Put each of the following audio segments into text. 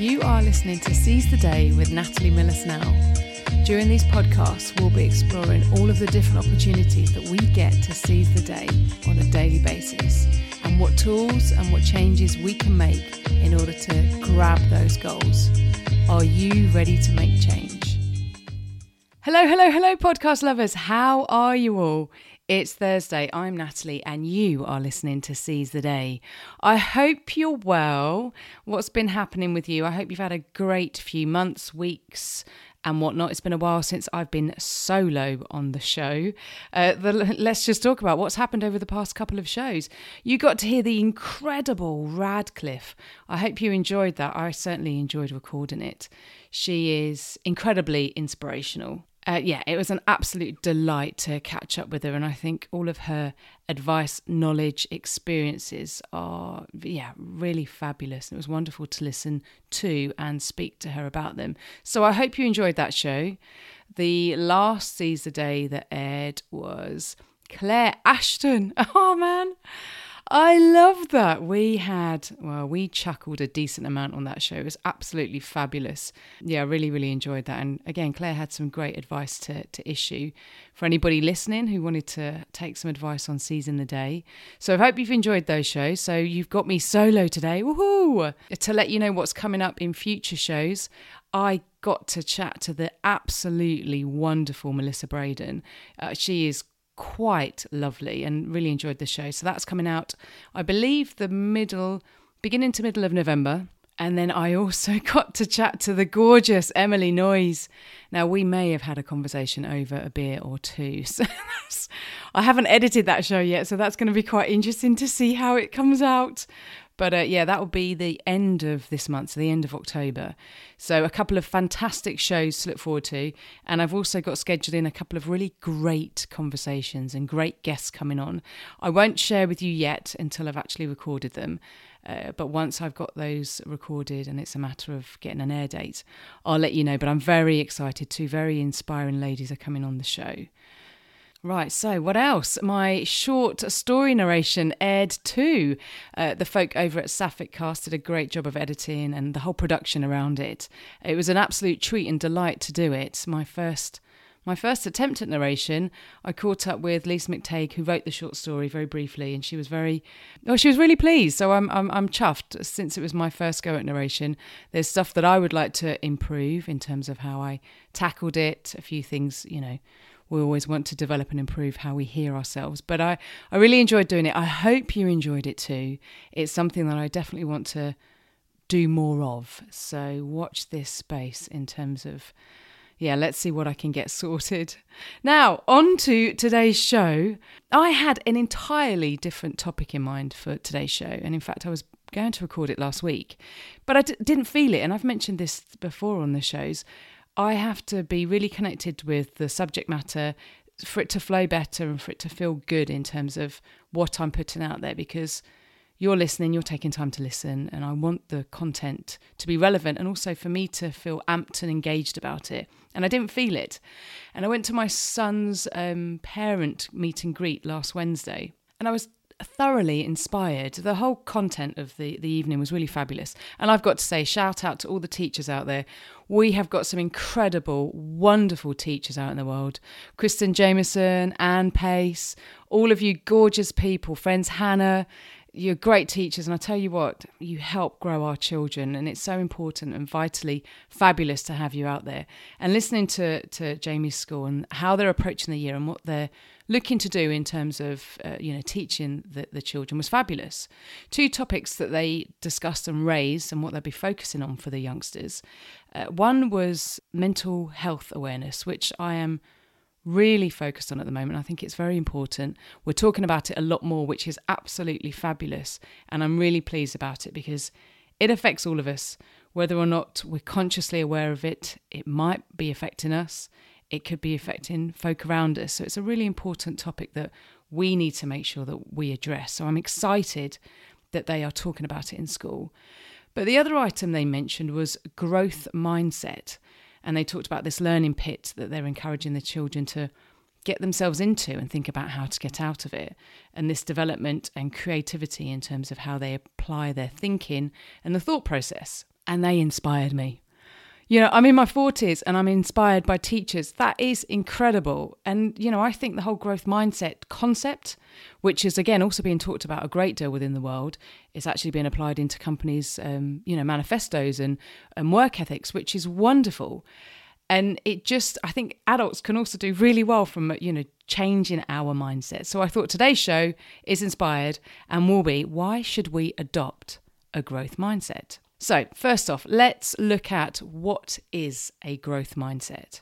You are listening to Seize the Day with Natalie Miller Snell. During these podcasts, we'll be exploring all of the different opportunities that we get to seize the day on a daily basis and what tools and what changes we can make in order to grab those goals. Are you ready to make change? Hello, hello, hello, podcast lovers. How are you all? It's Thursday. I'm Natalie, and you are listening to Seize the Day. I hope you're well. What's been happening with you? I hope you've had a great few months, weeks, and whatnot. It's been a while since I've been solo on the show. Uh, the, let's just talk about what's happened over the past couple of shows. You got to hear the incredible Radcliffe. I hope you enjoyed that. I certainly enjoyed recording it. She is incredibly inspirational uh, yeah, it was an absolute delight to catch up with her, and I think all of her advice, knowledge, experiences are yeah really fabulous. It was wonderful to listen to and speak to her about them. So I hope you enjoyed that show. The last Seize Day that aired was Claire Ashton. Oh man. I love that. We had, well, we chuckled a decent amount on that show. It was absolutely fabulous. Yeah, I really, really enjoyed that. And again, Claire had some great advice to, to issue for anybody listening who wanted to take some advice on seizing the day. So I hope you've enjoyed those shows. So you've got me solo today. Woohoo! To let you know what's coming up in future shows, I got to chat to the absolutely wonderful Melissa Brayden. Uh, she is quite lovely and really enjoyed the show. So that's coming out, I believe, the middle, beginning to middle of November. And then I also got to chat to the gorgeous Emily Noyes. Now, we may have had a conversation over a beer or two. So I haven't edited that show yet, so that's going to be quite interesting to see how it comes out. But uh, yeah, that will be the end of this month, so the end of October. So a couple of fantastic shows to look forward to. And I've also got scheduled in a couple of really great conversations and great guests coming on. I won't share with you yet until I've actually recorded them. Uh, but once I've got those recorded and it's a matter of getting an air date, I'll let you know. But I'm very excited. Two very inspiring ladies are coming on the show. Right, so what else? My short story narration aired too. Uh, the folk over at Sapphic Cast did a great job of editing and the whole production around it. It was an absolute treat and delight to do it. My first my first attempt at narration, I caught up with Lisa McTague, who wrote the short story very briefly, and she was very, oh, she was really pleased. So I'm, I'm, I'm chuffed since it was my first go at narration. There's stuff that I would like to improve in terms of how I tackled it, a few things, you know, we always want to develop and improve how we hear ourselves. But I, I really enjoyed doing it. I hope you enjoyed it too. It's something that I definitely want to do more of. So watch this space in terms of, yeah, let's see what I can get sorted. Now, on to today's show. I had an entirely different topic in mind for today's show. And in fact, I was going to record it last week, but I d- didn't feel it. And I've mentioned this before on the shows. I have to be really connected with the subject matter for it to flow better and for it to feel good in terms of what I'm putting out there because you're listening, you're taking time to listen, and I want the content to be relevant and also for me to feel amped and engaged about it. And I didn't feel it. And I went to my son's um, parent meet and greet last Wednesday, and I was thoroughly inspired. The whole content of the, the evening was really fabulous. And I've got to say, shout out to all the teachers out there. We have got some incredible, wonderful teachers out in the world. Kristen Jameson, Anne Pace, all of you gorgeous people, friends Hannah, you're great teachers and i tell you what you help grow our children and it's so important and vitally fabulous to have you out there and listening to to jamie's school and how they're approaching the year and what they're looking to do in terms of uh, you know teaching the, the children was fabulous two topics that they discussed and raised and what they'll be focusing on for the youngsters uh, one was mental health awareness which i am really focused on at the moment. I think it's very important. We're talking about it a lot more, which is absolutely fabulous. And I'm really pleased about it because it affects all of us. Whether or not we're consciously aware of it, it might be affecting us. It could be affecting folk around us. So it's a really important topic that we need to make sure that we address. So I'm excited that they are talking about it in school. But the other item they mentioned was growth mindset. And they talked about this learning pit that they're encouraging the children to get themselves into and think about how to get out of it. And this development and creativity in terms of how they apply their thinking and the thought process. and they inspired me. You know, I'm in my 40s and I'm inspired by teachers. That is incredible. And, you know, I think the whole growth mindset concept, which is again also being talked about a great deal within the world, is actually being applied into companies, um, you know, manifestos and, and work ethics, which is wonderful. And it just, I think adults can also do really well from, you know, changing our mindset. So I thought today's show is inspired and will be why should we adopt a growth mindset? So, first off, let's look at what is a growth mindset.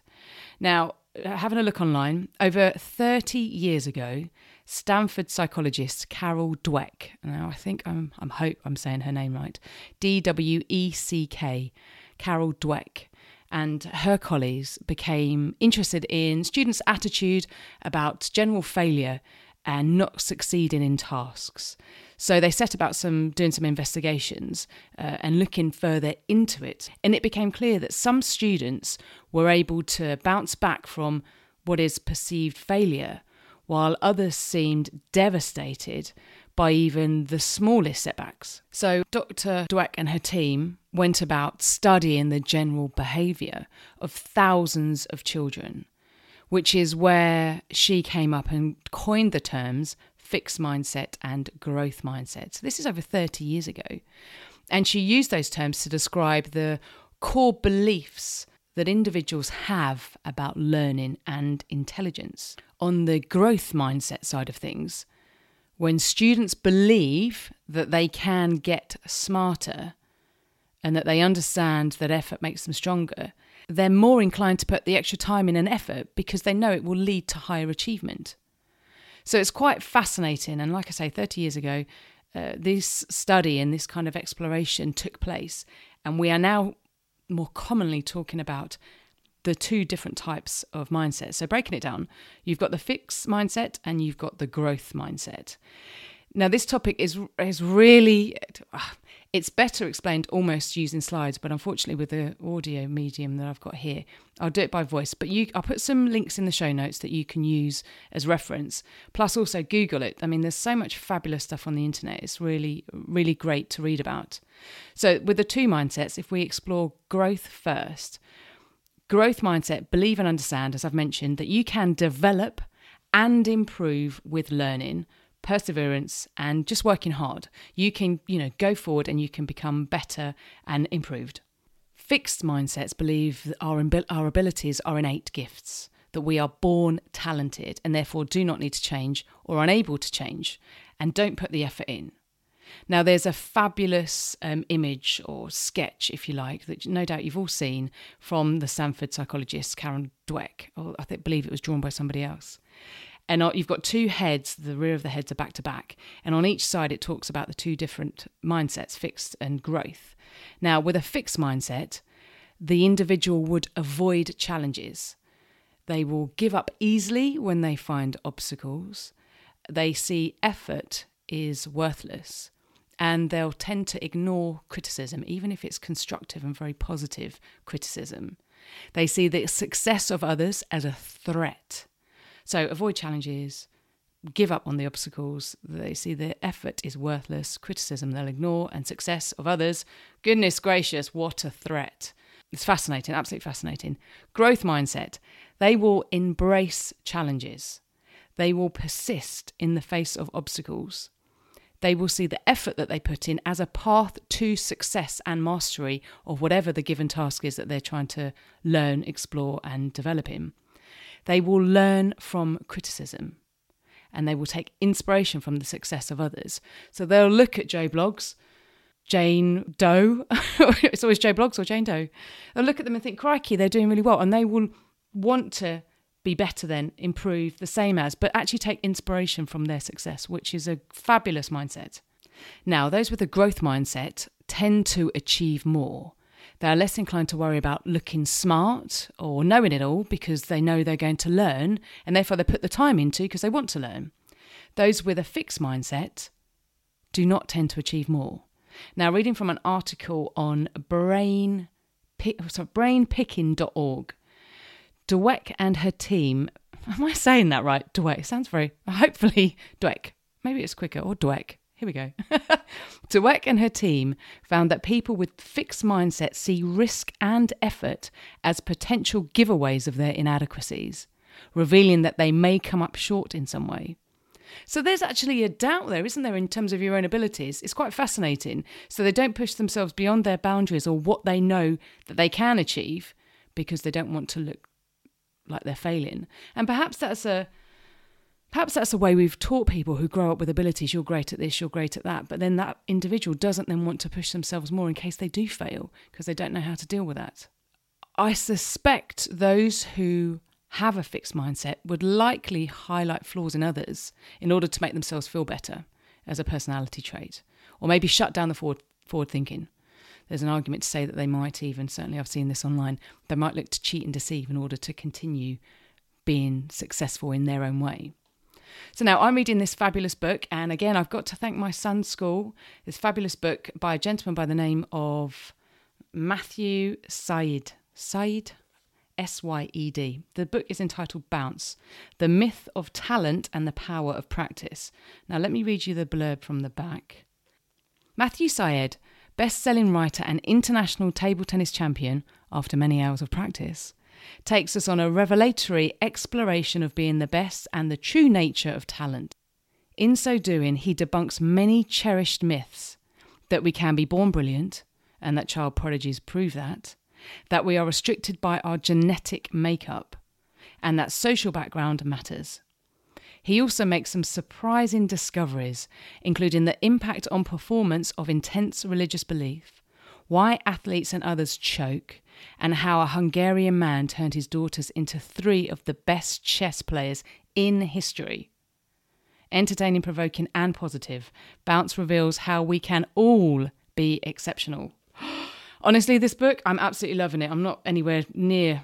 Now, uh, having a look online, over 30 years ago, Stanford psychologist Carol Dweck, now I think I'm, I'm hope I'm saying her name right, D W E C K, Carol Dweck, and her colleagues became interested in students' attitude about general failure and not succeeding in tasks. So they set about some doing some investigations uh, and looking further into it, and it became clear that some students were able to bounce back from what is perceived failure, while others seemed devastated by even the smallest setbacks. So Dr. Dweck and her team went about studying the general behaviour of thousands of children, which is where she came up and coined the terms fixed mindset and growth mindset. So this is over 30 years ago. And she used those terms to describe the core beliefs that individuals have about learning and intelligence. On the growth mindset side of things, when students believe that they can get smarter and that they understand that effort makes them stronger, they're more inclined to put the extra time in and effort because they know it will lead to higher achievement. So it's quite fascinating. And like I say, 30 years ago, uh, this study and this kind of exploration took place. And we are now more commonly talking about the two different types of mindset. So breaking it down, you've got the fixed mindset and you've got the growth mindset. Now, this topic is is really it's better explained almost using slides, but unfortunately, with the audio medium that I've got here, I'll do it by voice. But you, I'll put some links in the show notes that you can use as reference. Plus, also Google it. I mean, there's so much fabulous stuff on the internet. It's really, really great to read about. So, with the two mindsets, if we explore growth first, growth mindset, believe and understand, as I've mentioned, that you can develop and improve with learning perseverance and just working hard. You can you know go forward and you can become better and improved. Fixed mindsets believe our, our abilities are innate gifts that we are born talented and therefore do not need to change or unable to change and don't put the effort in. Now, there's a fabulous um, image or sketch, if you like, that no doubt you've all seen from the Stanford psychologist Karen Dweck. Or I think, believe it was drawn by somebody else and you've got two heads the rear of the heads are back to back. And on each side it talks about the two different mindsets fixed and growth. Now with a fixed mindset the individual would avoid challenges. They will give up easily when they find obstacles. They see effort is worthless. And they'll tend to ignore criticism even if it's constructive and very positive criticism. They see the success of others as a threat so avoid challenges, give up on the obstacles. They see the effort is worthless, criticism they'll ignore, and success of others. Goodness gracious, what a threat. It's fascinating, absolutely fascinating. Growth mindset. They will embrace challenges. They will persist in the face of obstacles. They will see the effort that they put in as a path to success and mastery of whatever the given task is that they're trying to learn, explore, and develop in. They will learn from criticism and they will take inspiration from the success of others. So they'll look at Joe Bloggs, Jane Doe, it's always Joe Bloggs or Jane Doe. They'll look at them and think, crikey, they're doing really well. And they will want to be better than, improve, the same as, but actually take inspiration from their success, which is a fabulous mindset. Now, those with a growth mindset tend to achieve more. They're less inclined to worry about looking smart or knowing it all because they know they're going to learn and therefore they put the time into because they want to learn. Those with a fixed mindset do not tend to achieve more. Now, reading from an article on brain, sorry, brainpicking.org, Dweck and her team, am I saying that right? Dweck, sounds very, hopefully Dweck, maybe it's quicker, or Dweck, Here we go. Dweck and her team found that people with fixed mindsets see risk and effort as potential giveaways of their inadequacies, revealing that they may come up short in some way. So there's actually a doubt there, isn't there, in terms of your own abilities? It's quite fascinating. So they don't push themselves beyond their boundaries or what they know that they can achieve because they don't want to look like they're failing. And perhaps that's a Perhaps that's the way we've taught people who grow up with abilities you're great at this, you're great at that, but then that individual doesn't then want to push themselves more in case they do fail because they don't know how to deal with that. I suspect those who have a fixed mindset would likely highlight flaws in others in order to make themselves feel better as a personality trait, or maybe shut down the forward, forward thinking. There's an argument to say that they might even, certainly I've seen this online, they might look to cheat and deceive in order to continue being successful in their own way. So now I'm reading this fabulous book, and again, I've got to thank my son's school. This fabulous book by a gentleman by the name of Matthew Syed. Syed? S Y E D. The book is entitled Bounce The Myth of Talent and the Power of Practice. Now, let me read you the blurb from the back. Matthew Syed, best selling writer and international table tennis champion after many hours of practice, takes us on a revelatory exploration of being the best and the true nature of talent. In so doing, he debunks many cherished myths that we can be born brilliant, and that child prodigies prove that, that we are restricted by our genetic makeup, and that social background matters. He also makes some surprising discoveries, including the impact on performance of intense religious belief, why athletes and others choke, and how a Hungarian man turned his daughters into three of the best chess players in history. Entertaining, provoking, and positive, Bounce reveals how we can all be exceptional. Honestly, this book, I'm absolutely loving it. I'm not anywhere near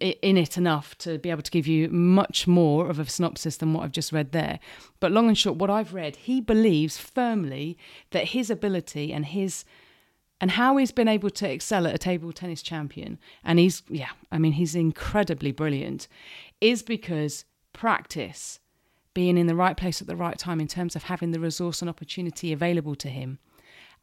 in it enough to be able to give you much more of a synopsis than what I've just read there. But long and short, what I've read, he believes firmly that his ability and his and how he's been able to excel at a table tennis champion, and he's, yeah, I mean, he's incredibly brilliant, is because practice, being in the right place at the right time in terms of having the resource and opportunity available to him,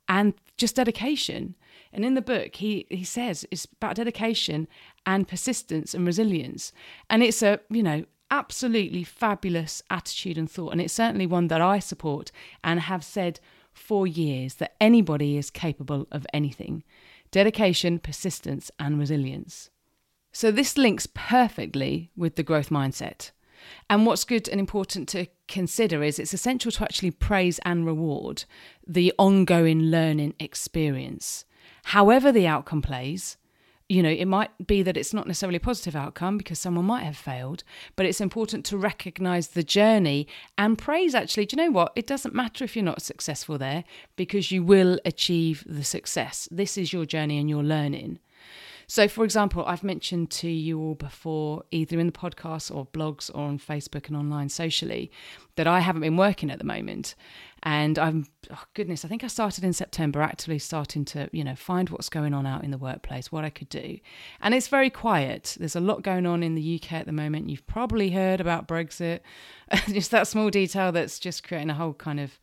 and just dedication. And in the book, he, he says it's about dedication and persistence and resilience. And it's a, you know, absolutely fabulous attitude and thought. And it's certainly one that I support and have said for years that anybody is capable of anything dedication, persistence, and resilience. So, this links perfectly with the growth mindset. And what's good and important to consider is it's essential to actually praise and reward the ongoing learning experience. However, the outcome plays, you know, it might be that it's not necessarily a positive outcome because someone might have failed, but it's important to recognize the journey and praise actually. Do you know what? It doesn't matter if you're not successful there because you will achieve the success. This is your journey and your learning. So, for example, I've mentioned to you all before, either in the podcast or blogs or on Facebook and online socially, that I haven't been working at the moment. And I'm, oh goodness, I think I started in September actively starting to, you know, find what's going on out in the workplace, what I could do. And it's very quiet. There's a lot going on in the UK at the moment. You've probably heard about Brexit, just that small detail that's just creating a whole kind of,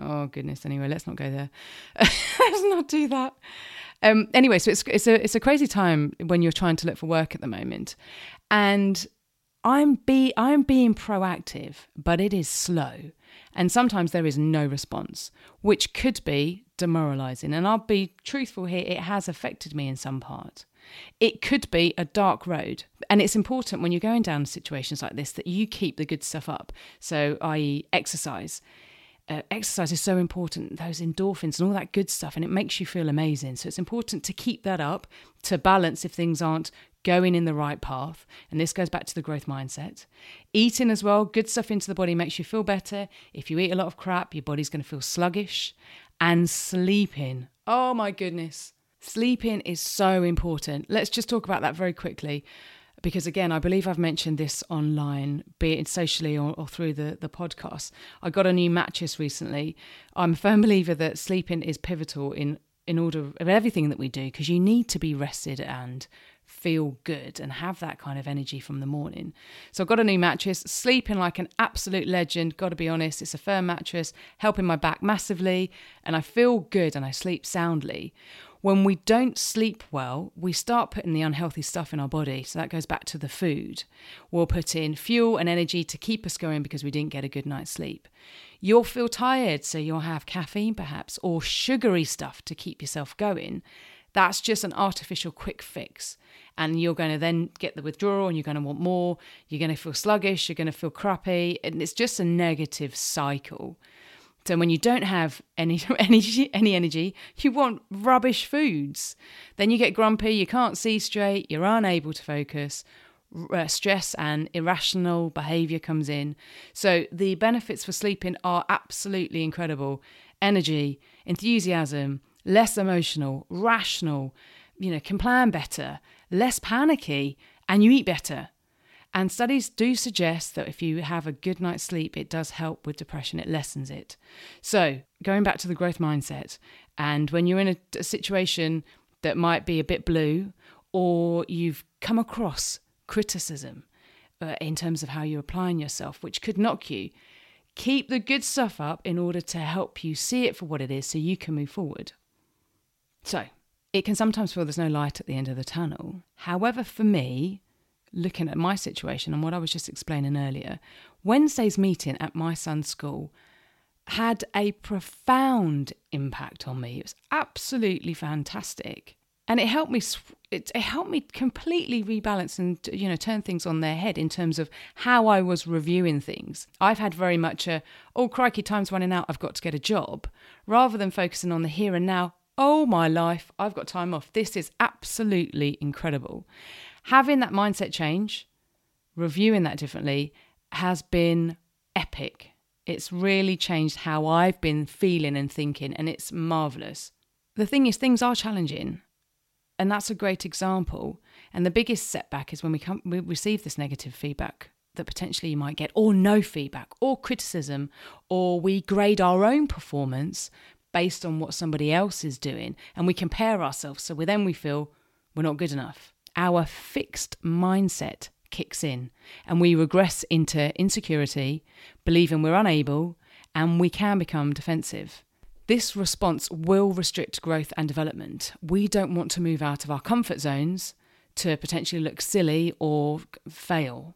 oh goodness, anyway, let's not go there. let's not do that. Um, anyway, so it's it's a it's a crazy time when you're trying to look for work at the moment, and I'm be I'm being proactive, but it is slow, and sometimes there is no response, which could be demoralizing. And I'll be truthful here; it has affected me in some part. It could be a dark road, and it's important when you're going down situations like this that you keep the good stuff up. So, i.e., exercise uh, exercise is so important, those endorphins and all that good stuff, and it makes you feel amazing. So it's important to keep that up to balance if things aren't going in the right path. And this goes back to the growth mindset. Eating as well, good stuff into the body makes you feel better. If you eat a lot of crap, your body's going to feel sluggish. And sleeping, oh my goodness, sleeping is so important. Let's just talk about that very quickly because again, I believe I've mentioned this online, be it socially or, or, through the, the podcast. I got a new mattress recently. I'm a firm believer that sleeping is pivotal in in order of everything that we do because you need to be rested and feel good and have that kind of energy from the morning. So I've got a new mattress, sleeping like an absolute legend, got to be honest. It's a firm mattress, helping my back massively, and I feel good and I sleep soundly. When we don't sleep well, we start putting the unhealthy stuff in our body. So that goes back to the food. We'll put in fuel and energy to keep us going because we didn't get a good night's sleep. You'll feel tired, so you'll have caffeine perhaps, or sugary stuff to keep yourself going. That's just an artificial quick fix. And you're going to then get the withdrawal and you're going to want more. You're going to feel sluggish. You're going to feel crappy. And it's just a negative cycle. So when you don't have any energy, any energy, you want rubbish foods. Then you get grumpy. You can't see straight. You're unable to focus. Uh, stress and irrational behavior comes in. So the benefits for sleeping are absolutely incredible. Energy, enthusiasm, less emotional, rational, you know, can plan better, less panicky, and you eat better. And studies do suggest that if you have a good night's sleep, it does help with depression, it lessens it. So, going back to the growth mindset, and when you're in a, a situation that might be a bit blue, or you've come across criticism uh, in terms of how you're applying yourself, which could knock you, keep the good stuff up in order to help you see it for what it is so you can move forward. So, it can sometimes feel there's no light at the end of the tunnel. However, for me, looking at my situation and what I was just explaining earlier, Wednesday's meeting at my son's school had a profound impact on me. It was absolutely fantastic. And it helped me it, it helped me completely rebalance and you know turn things on their head in terms of how I was reviewing things. I've had very much a oh crikey time's running out I've got to get a job rather than focusing on the here and now oh my life, I've got time off. This is absolutely incredible. Having that mindset change, reviewing that differently, has been epic. It's really changed how I've been feeling and thinking, and it's marvelous. The thing is, things are challenging, and that's a great example. And the biggest setback is when we, come, we receive this negative feedback that potentially you might get, or no feedback, or criticism, or we grade our own performance based on what somebody else is doing and we compare ourselves. So then we feel we're not good enough. Our fixed mindset kicks in and we regress into insecurity, believing we're unable, and we can become defensive. This response will restrict growth and development. We don't want to move out of our comfort zones to potentially look silly or fail,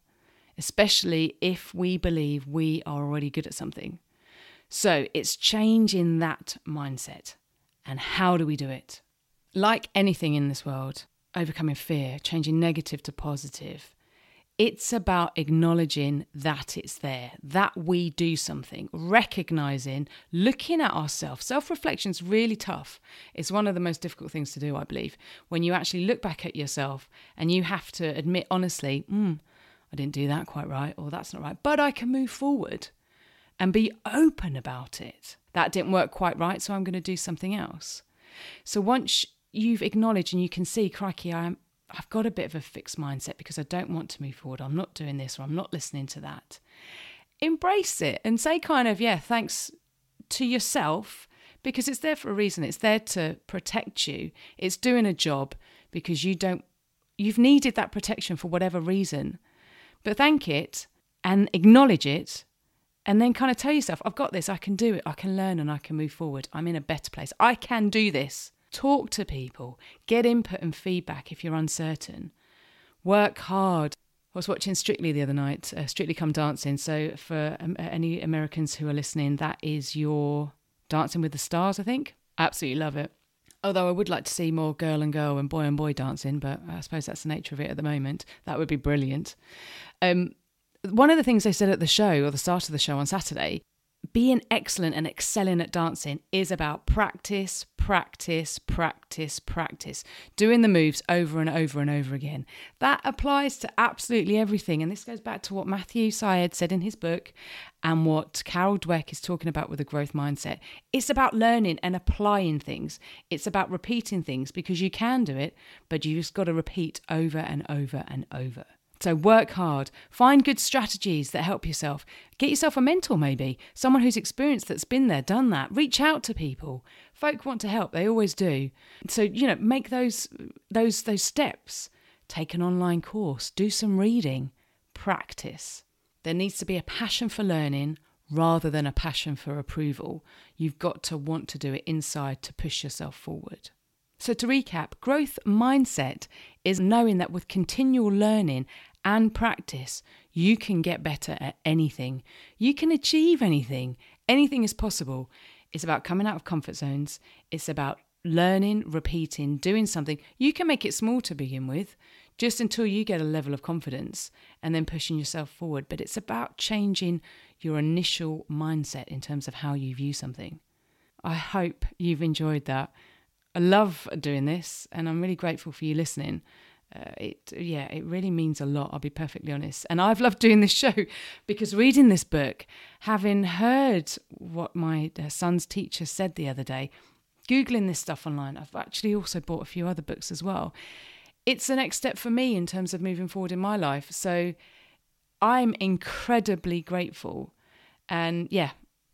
especially if we believe we are already good at something. So it's changing that mindset. And how do we do it? Like anything in this world, overcoming fear, changing negative to positive, it's about acknowledging that it's there, that we do something, recognizing, looking at ourselves. Self reflection is really tough. It's one of the most difficult things to do, I believe, when you actually look back at yourself and you have to admit honestly, hmm, I didn't do that quite right, or that's not right, but I can move forward and be open about it. That didn't work quite right, so I'm going to do something else. So once you've acknowledged and you can see, crikey, I'm, I've got a bit of a fixed mindset because I don't want to move forward. I'm not doing this or I'm not listening to that. Embrace it and say, kind of, yeah, thanks to yourself because it's there for a reason. It's there to protect you. It's doing a job because you don't, you've needed that protection for whatever reason. But thank it and acknowledge it and then kind of tell yourself, I've got this, I can do it, I can learn and I can move forward. I'm in a better place. I can do this. Talk to people, get input and feedback if you're uncertain. Work hard. I was watching Strictly the other night, uh, Strictly Come Dancing. So, for um, any Americans who are listening, that is your Dancing with the Stars, I think. Absolutely love it. Although I would like to see more girl and girl and boy and boy dancing, but I suppose that's the nature of it at the moment. That would be brilliant. Um, one of the things they said at the show or the start of the show on Saturday, being excellent and excelling at dancing is about practice, practice, practice, practice, doing the moves over and over and over again. That applies to absolutely everything. And this goes back to what Matthew Syed said in his book and what Carol Dweck is talking about with the growth mindset. It's about learning and applying things. It's about repeating things because you can do it, but you just got to repeat over and over and over. So work hard, find good strategies that help yourself. Get yourself a mentor, maybe someone who's experienced that's been there, done that. Reach out to people. Folk want to help; they always do. So you know, make those those those steps take an online course, do some reading, practice. There needs to be a passion for learning rather than a passion for approval. You've got to want to do it inside to push yourself forward. So, to recap, growth mindset is knowing that with continual learning and practice, you can get better at anything. You can achieve anything. Anything is possible. It's about coming out of comfort zones. It's about learning, repeating, doing something. You can make it small to begin with, just until you get a level of confidence and then pushing yourself forward. But it's about changing your initial mindset in terms of how you view something. I hope you've enjoyed that. I love doing this and I'm really grateful for you listening. Uh, it yeah it really means a lot i'll be perfectly honest. And i've loved doing this show because reading this book having heard what my uh, son's teacher said the other day googling this stuff online i've actually also bought a few other books as well. It's the next step for me in terms of moving forward in my life. So i'm incredibly grateful. And yeah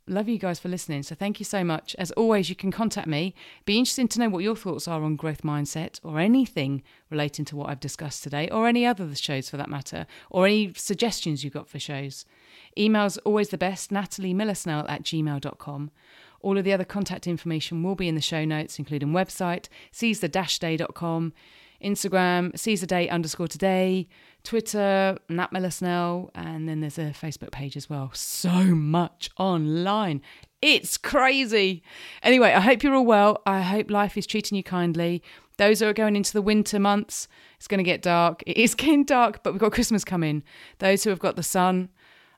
love you guys for listening. So thank you so much. As always, you can contact me. Be interested to know what your thoughts are on growth mindset or anything relating to what I've discussed today, or any other shows for that matter, or any suggestions you've got for shows. Email's always the best, Natalie Millersnell at gmail.com. All of the other contact information will be in the show notes, including website, seizethe-day.com, Instagram, seizethe underscore today, Twitter, Nat Miller Snell, and then there's a Facebook page as well. So much online. It's crazy. Anyway, I hope you're all well. I hope life is treating you kindly. Those who are going into the winter months, it's going to get dark. It is getting dark, but we've got Christmas coming. Those who have got the sun,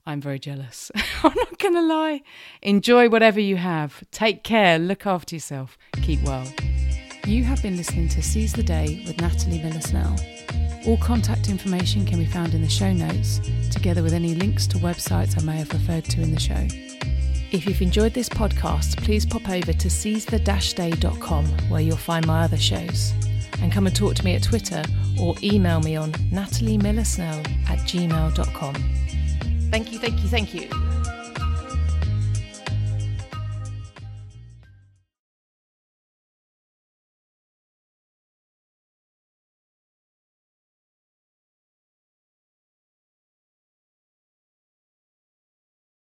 I'm very jealous. I'm not going to lie. Enjoy whatever you have. Take care. Look after yourself. Keep well. You have been listening to Seize the Day with Natalie Miller Snell. All contact information can be found in the show notes, together with any links to websites I may have referred to in the show. If you've enjoyed this podcast, please pop over to seizethe-day.com where you'll find my other shows. And come and talk to me at Twitter or email me on nataliemillersnell at gmail.com. Thank you, thank you, thank you.